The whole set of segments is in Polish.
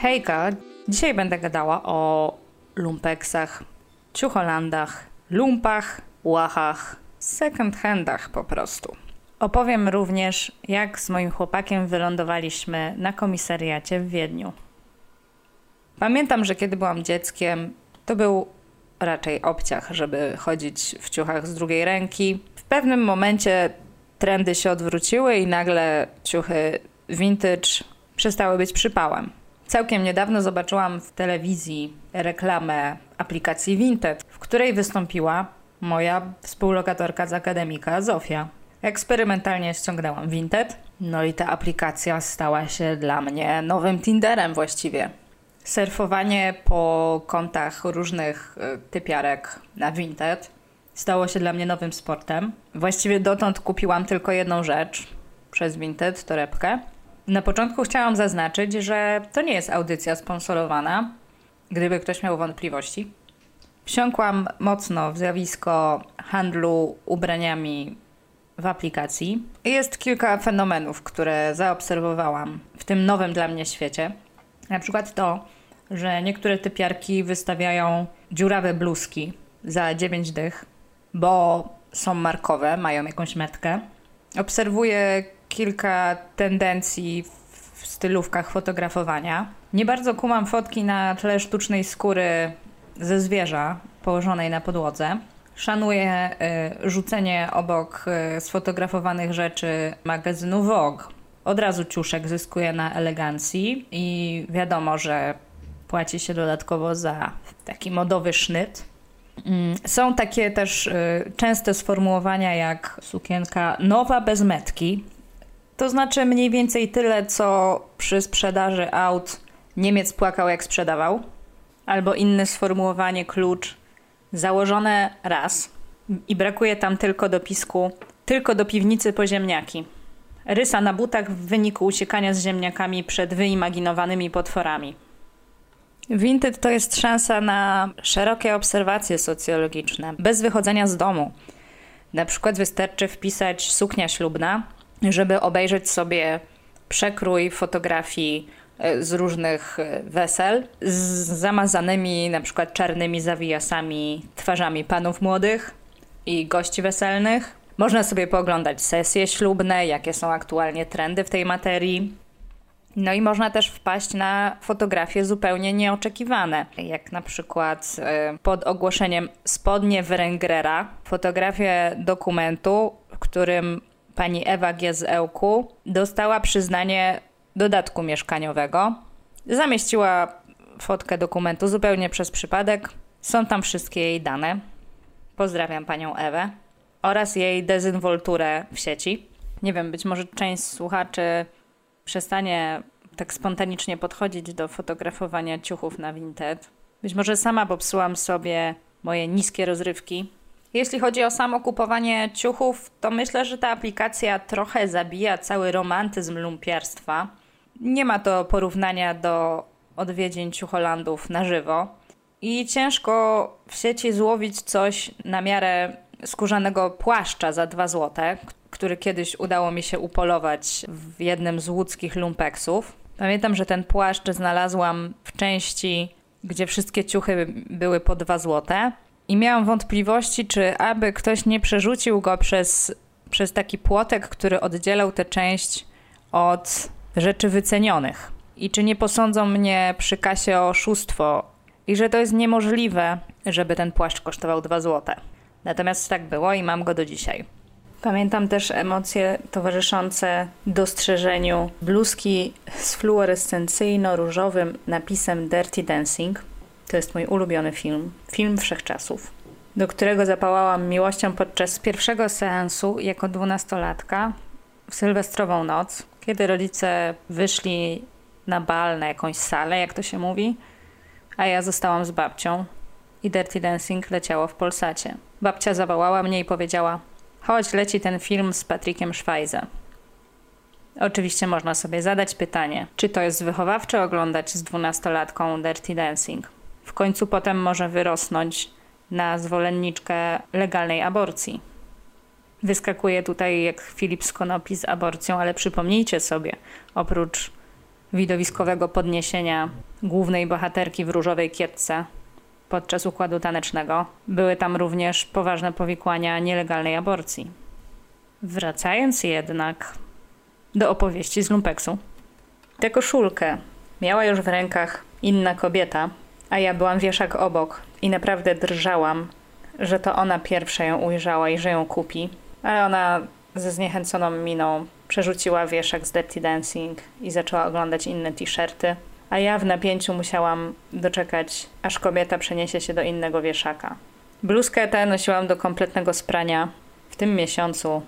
Hejka! Dzisiaj będę gadała o lumpeksach, ciucholandach, lumpach, łachach, second handach po prostu. Opowiem również, jak z moim chłopakiem wylądowaliśmy na komisariacie w Wiedniu. Pamiętam, że kiedy byłam dzieckiem, to był raczej obciach, żeby chodzić w ciuchach z drugiej ręki. W pewnym momencie trendy się odwróciły i nagle ciuchy vintage przestały być przypałem. Całkiem niedawno zobaczyłam w telewizji reklamę aplikacji Vinted, w której wystąpiła moja współlokatorka z akademika Zofia. Eksperymentalnie ściągnęłam Vinted, no i ta aplikacja stała się dla mnie nowym Tinderem właściwie. Surfowanie po kontach różnych y, typiarek na Vinted stało się dla mnie nowym sportem. Właściwie dotąd kupiłam tylko jedną rzecz przez Vinted, torebkę. Na początku chciałam zaznaczyć, że to nie jest audycja sponsorowana, gdyby ktoś miał wątpliwości. Wsiąkłam mocno w zjawisko handlu ubraniami w aplikacji. Jest kilka fenomenów, które zaobserwowałam w tym nowym dla mnie świecie. Na przykład to, że niektóre typiarki wystawiają dziurawe bluzki za 9 dych, bo są markowe, mają jakąś metkę. Obserwuję kilka tendencji w stylówkach fotografowania. Nie bardzo kumam fotki na tle sztucznej skóry ze zwierza położonej na podłodze. Szanuję y, rzucenie obok y, sfotografowanych rzeczy magazynu Vogue. Od razu ciuszek zyskuje na elegancji i wiadomo, że płaci się dodatkowo za taki modowy sznyt. Mm, są takie też y, częste sformułowania jak sukienka nowa bez metki. To znaczy mniej więcej tyle, co przy sprzedaży aut Niemiec płakał jak sprzedawał. Albo inne sformułowanie klucz założone raz i brakuje tam tylko dopisku tylko do piwnicy po ziemniaki. Rysa na butach w wyniku uciekania z ziemniakami przed wyimaginowanymi potworami. Vinted to jest szansa na szerokie obserwacje socjologiczne, bez wychodzenia z domu. Na przykład wystarczy wpisać suknia ślubna, żeby obejrzeć sobie przekrój fotografii e, z różnych e, wesel z zamazanymi na przykład czarnymi zawijasami twarzami panów młodych i gości weselnych. Można sobie pooglądać sesje ślubne, jakie są aktualnie trendy w tej materii. No i można też wpaść na fotografie zupełnie nieoczekiwane, jak na przykład e, pod ogłoszeniem spodnie Wrengrera, fotografię dokumentu, w którym pani Ewa G. z Ełku dostała przyznanie dodatku mieszkaniowego. Zamieściła fotkę dokumentu zupełnie przez przypadek. Są tam wszystkie jej dane. Pozdrawiam panią Ewę oraz jej dezynwolturę w sieci. Nie wiem, być może część słuchaczy przestanie tak spontanicznie podchodzić do fotografowania ciuchów na Vinted. Być może sama popsułam sobie moje niskie rozrywki. Jeśli chodzi o samo kupowanie ciuchów, to myślę, że ta aplikacja trochę zabija cały romantyzm lumpiarstwa. Nie ma to porównania do odwiedzin ciucholandów na żywo. I ciężko w sieci złowić coś na miarę skórzanego płaszcza za 2 złote, który kiedyś udało mi się upolować w jednym z łódzkich lumpeksów. Pamiętam, że ten płaszcz znalazłam w części, gdzie wszystkie ciuchy były po 2 złote i miałam wątpliwości, czy aby ktoś nie przerzucił go przez, przez taki płotek, który oddzielał tę część od rzeczy wycenionych. I czy nie posądzą mnie przy kasie o oszustwo i że to jest niemożliwe, żeby ten płaszcz kosztował 2 złote. Natomiast tak było i mam go do dzisiaj. Pamiętam też emocje towarzyszące dostrzeżeniu bluzki z fluorescencyjno-różowym napisem Dirty Dancing. To jest mój ulubiony film, film wszechczasów, do którego zapałałam miłością podczas pierwszego seansu jako dwunastolatka w sylwestrową noc, kiedy rodzice wyszli na bal, na jakąś salę, jak to się mówi, a ja zostałam z babcią i Dirty Dancing leciało w Polsacie. Babcia zawołała mnie i powiedziała: Chodź, leci ten film z Patrickiem Schweizem. Oczywiście można sobie zadać pytanie, czy to jest wychowawcze oglądać z dwunastolatką Dirty Dancing. W końcu potem może wyrosnąć na zwolenniczkę legalnej aborcji. Wyskakuje tutaj jak Filip z Konopi z aborcją, ale przypomnijcie sobie, oprócz widowiskowego podniesienia głównej bohaterki w różowej kietce podczas układu tanecznego. Były tam również poważne powikłania nielegalnej aborcji. Wracając jednak do opowieści z lumpeksu. Tę koszulkę miała już w rękach inna kobieta, a ja byłam wieszak obok i naprawdę drżałam, że to ona pierwsza ją ujrzała i że ją kupi. Ale ona ze zniechęconą miną przerzuciła wieszak z Dirty Dancing i zaczęła oglądać inne t-shirty, a ja w napięciu musiałam doczekać, aż kobieta przeniesie się do innego wieszaka. Bluzkę tę nosiłam do kompletnego sprania. W tym miesiącu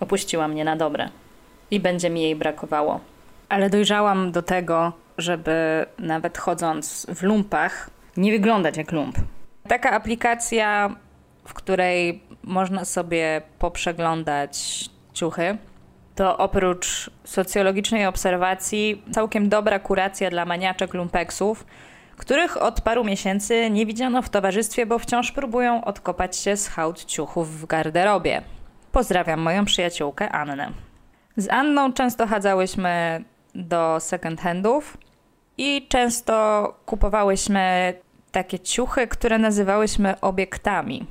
opuściła mnie na dobre i będzie mi jej brakowało. Ale dojrzałam do tego, żeby nawet chodząc w lumpach, nie wyglądać jak lump. Taka aplikacja, w której można sobie poprzeglądać ciuchy, to oprócz socjologicznej obserwacji całkiem dobra kuracja dla maniaczek lumpeksów, których od paru miesięcy nie widziano w towarzystwie, bo wciąż próbują odkopać się z hałd ciuchów w garderobie. Pozdrawiam moją przyjaciółkę Annę. Z Anną często chadzałyśmy do second handów i często kupowałyśmy takie ciuchy, które nazywałyśmy obiektami.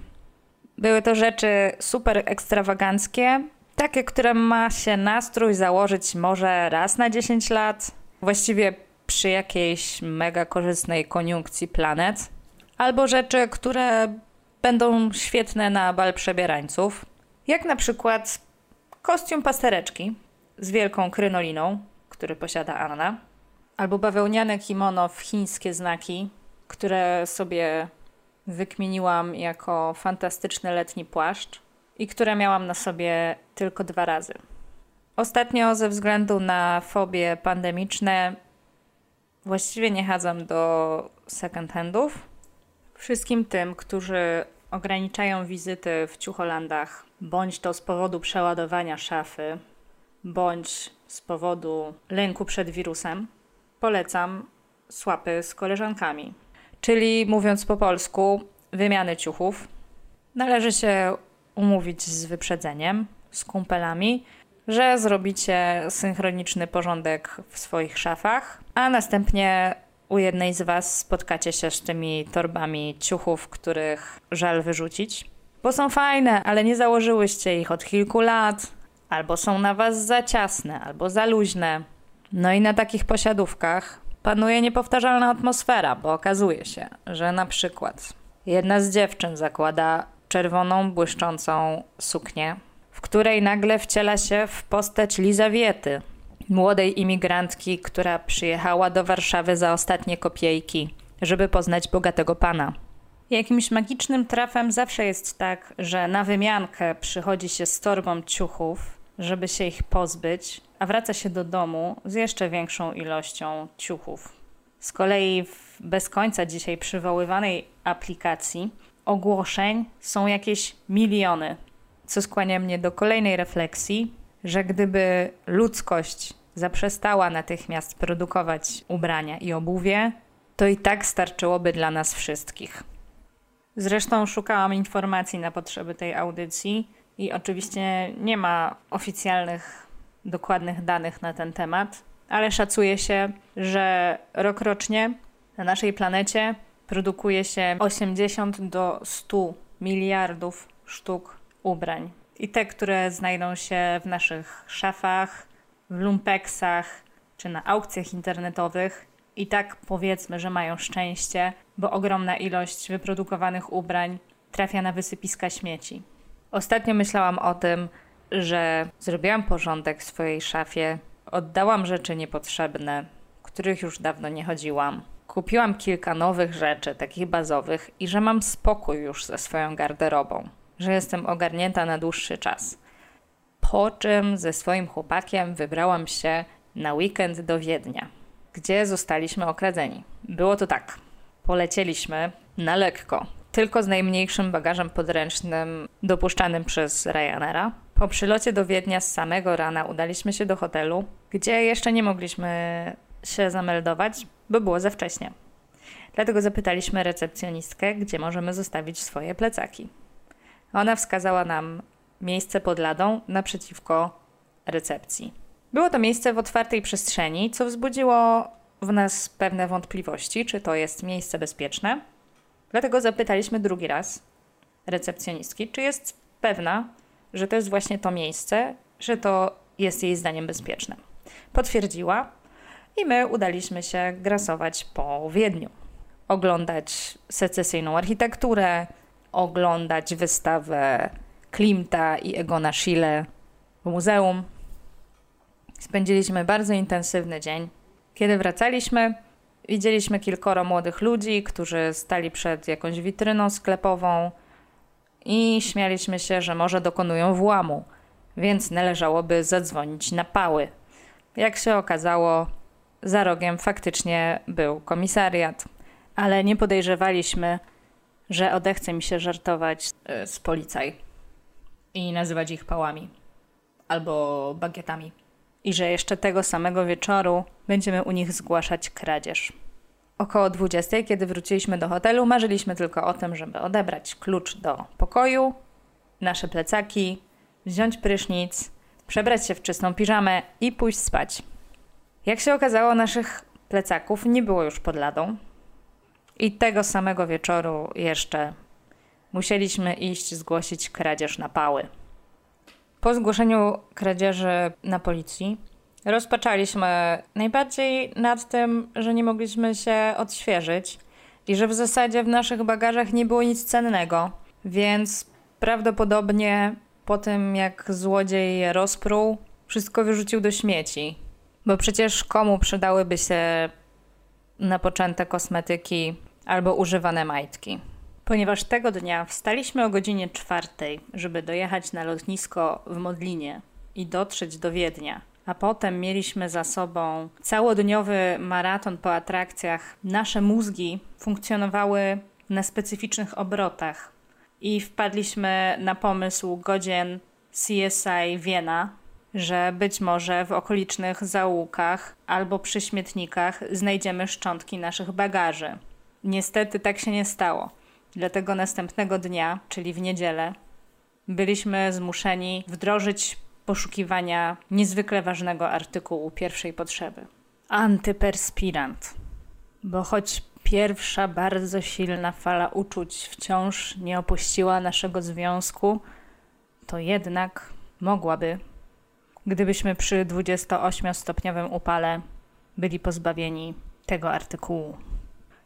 Były to rzeczy super ekstrawaganckie, takie, które ma się nastrój założyć może raz na 10 lat, właściwie przy jakiejś mega korzystnej koniunkcji planet, albo rzeczy, które będą świetne na bal przebierańców, jak na przykład kostium pastereczki z wielką krynoliną, który posiada Anna, albo bawełniane kimono w chińskie znaki, które sobie wykmieniłam jako fantastyczny letni płaszcz i które miałam na sobie tylko dwa razy. Ostatnio ze względu na fobie pandemiczne właściwie nie chadzam do second handów. Wszystkim tym, którzy ograniczają wizyty w ciucholandach, bądź to z powodu przeładowania szafy, bądź z powodu lęku przed wirusem, polecam słapy z koleżankami. Czyli mówiąc po polsku, wymiany ciuchów. Należy się umówić z wyprzedzeniem, z kumpelami, że zrobicie synchroniczny porządek w swoich szafach, a następnie u jednej z Was spotkacie się z tymi torbami ciuchów, których żal wyrzucić. Bo są fajne, ale nie założyłyście ich od kilku lat, albo są na Was za ciasne, albo za luźne. No i na takich posiadówkach panuje niepowtarzalna atmosfera, bo okazuje się, że na przykład jedna z dziewczyn zakłada czerwoną, błyszczącą suknię, w której nagle wciela się w postać Lizawiety, młodej imigrantki, która przyjechała do Warszawy za ostatnie kopiejki, żeby poznać bogatego pana. Jakimś magicznym trafem zawsze jest tak, że na wymiankę przychodzi się z torbą ciuchów, żeby się ich pozbyć, a wraca się do domu z jeszcze większą ilością ciuchów. Z kolei w bez końca dzisiaj przywoływanej aplikacji ogłoszeń są jakieś miliony, co skłania mnie do kolejnej refleksji, że gdyby ludzkość zaprzestała natychmiast produkować ubrania i obuwie, to i tak starczyłoby dla nas wszystkich. Zresztą szukałam informacji na potrzeby tej audycji i oczywiście nie ma oficjalnych, dokładnych danych na ten temat, ale szacuje się, że rokrocznie na naszej planecie produkuje się 80 do 100 miliardów sztuk ubrań. I te, które znajdą się w naszych szafach, w lumpeksach czy na aukcjach internetowych, i tak powiedzmy, że mają szczęście, bo ogromna ilość wyprodukowanych ubrań trafia na wysypiska śmieci. Ostatnio myślałam o tym, że zrobiłam porządek w swojej szafie, oddałam rzeczy niepotrzebne, których już dawno nie chodziłam. Kupiłam kilka nowych rzeczy, takich bazowych, i że mam spokój już ze swoją garderobą, że jestem ogarnięta na dłuższy czas. Po czym ze swoim chłopakiem wybrałam się na weekend do Wiednia, gdzie zostaliśmy okradzeni. Było to tak. Polecieliśmy na lekko, tylko z najmniejszym bagażem podręcznym dopuszczanym przez Ryanaira. Po przylocie do Wiednia z samego rana udaliśmy się do hotelu, gdzie jeszcze nie mogliśmy się zameldować, bo było za wcześnie. Dlatego zapytaliśmy recepcjonistkę, gdzie możemy zostawić swoje plecaki. Ona wskazała nam miejsce pod ladą naprzeciwko recepcji. Było to miejsce w otwartej przestrzeni, co wzbudziło w nas pewne wątpliwości, czy to jest miejsce bezpieczne. Dlatego zapytaliśmy drugi raz recepcjonistki, czy jest pewna, że to jest właśnie to miejsce, że to jest jej zdaniem bezpieczne. Potwierdziła i my udaliśmy się grasować po Wiedniu. Oglądać secesyjną architekturę, oglądać wystawę Klimta i Egona Schiele w muzeum. Spędziliśmy bardzo intensywny dzień. Kiedy wracaliśmy, widzieliśmy kilkoro młodych ludzi, którzy stali przed jakąś witryną sklepową i śmialiśmy się, że może dokonują włamu, więc należałoby zadzwonić na pały. Jak się okazało, za rogiem faktycznie był komisariat, ale nie podejrzewaliśmy, że odechce mi się żartować e, z policaj i nazywać ich pałami albo bagietami. I że jeszcze tego samego wieczoru będziemy u nich zgłaszać kradzież. Około 20, kiedy wróciliśmy do hotelu, marzyliśmy tylko o tym, żeby odebrać klucz do pokoju, nasze plecaki, wziąć prysznic, przebrać się w czystą piżamę i pójść spać. Jak się okazało, naszych plecaków nie było już pod ladą. I tego samego wieczoru jeszcze musieliśmy iść zgłosić kradzież na pały. Po zgłoszeniu kradzieży na policji rozpaczaliśmy najbardziej nad tym, że nie mogliśmy się odświeżyć i że w zasadzie w naszych bagażach nie było nic cennego, więc prawdopodobnie po tym jak złodziej je rozpruł, wszystko wyrzucił do śmieci. Bo przecież komu przydałyby się na początek kosmetyki albo używane majtki? Ponieważ tego dnia wstaliśmy o godzinie czwartej, żeby dojechać na lotnisko w Modlinie i dotrzeć do Wiednia, a potem mieliśmy za sobą całodniowy maraton po atrakcjach, nasze mózgi funkcjonowały na specyficznych obrotach i wpadliśmy na pomysł godzien CSI Wiena, że być może w okolicznych zaułkach albo przy śmietnikach znajdziemy szczątki naszych bagaży. Niestety tak się nie stało. Dlatego następnego dnia, czyli w niedzielę, byliśmy zmuszeni wdrożyć poszukiwania niezwykle ważnego artykułu pierwszej potrzeby. Antyperspirant. Bo choć pierwsza bardzo silna fala uczuć wciąż nie opuściła naszego związku, to jednak mogłaby, gdybyśmy przy 28-stopniowym upale byli pozbawieni tego artykułu.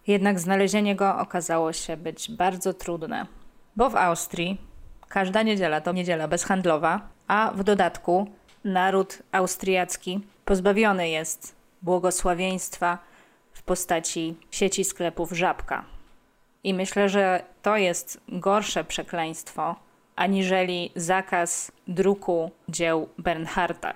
Jednak znalezienie go okazało się być bardzo trudne, bo w Austrii każda niedziela to niedziela bezhandlowa, a w dodatku naród austriacki pozbawiony jest błogosławieństwa w postaci sieci sklepów Żabka. I myślę, że to jest gorsze przekleństwo aniżeli zakaz druku dzieł Bernharda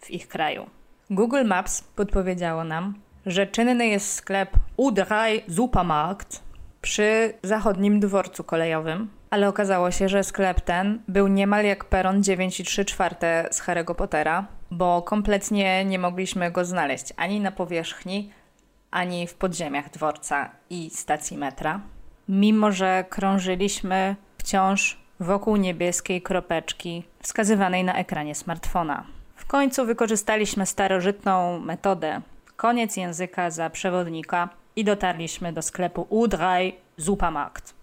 w ich kraju. Google Maps podpowiedziało nam, że czynny jest sklep U3 Supermarkt przy zachodnim dworcu kolejowym, ale okazało się, że sklep ten był niemal jak peron 9 i 3 czwarte z Harry'ego Pottera, bo kompletnie nie mogliśmy go znaleźć ani na powierzchni, ani w podziemiach dworca i stacji metra. Mimo, że krążyliśmy wciąż wokół niebieskiej kropeczki wskazywanej na ekranie smartfona. W końcu wykorzystaliśmy starożytną metodę koniec języka za przewodnika i dotarliśmy do sklepu U3 Supermarkt.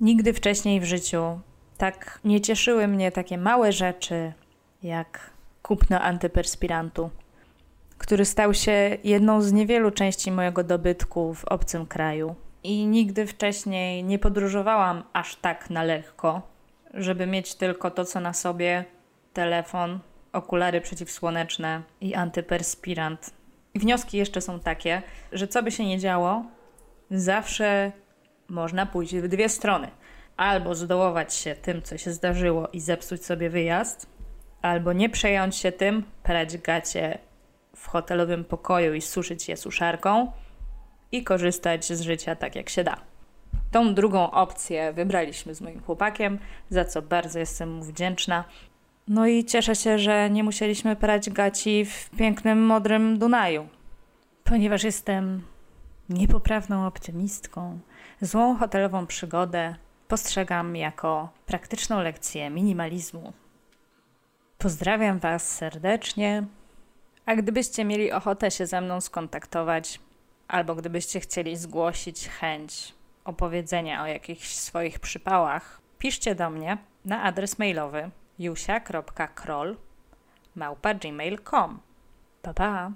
Nigdy wcześniej w życiu tak nie cieszyły mnie takie małe rzeczy jak kupno antyperspirantu, który stał się jedną z niewielu części mojego dobytku w obcym kraju. I nigdy wcześniej nie podróżowałam aż tak na lekko, żeby mieć tylko to, co na sobie telefon, okulary przeciwsłoneczne i antyperspirant wnioski jeszcze są takie, że co by się nie działo, zawsze można pójść w dwie strony. Albo zdołować się tym, co się zdarzyło i zepsuć sobie wyjazd, albo nie przejąć się tym, prać gacie w hotelowym pokoju i suszyć je suszarką i korzystać z życia tak, jak się da. Tą drugą opcję wybraliśmy z moim chłopakiem, za co bardzo jestem mu wdzięczna. No i cieszę się, że nie musieliśmy prać gaci w pięknym, modrym Dunaju. Ponieważ jestem niepoprawną optymistką, złą hotelową przygodę postrzegam jako praktyczną lekcję minimalizmu. Pozdrawiam Was serdecznie A gdybyście mieli ochotę się ze mną skontaktować, albo gdybyście chcieli zgłosić chęć opowiedzenia o jakichś swoich przypałach, piszcie do mnie na adres mailowy jusia.krol małpa gmail.com. Pa, pa!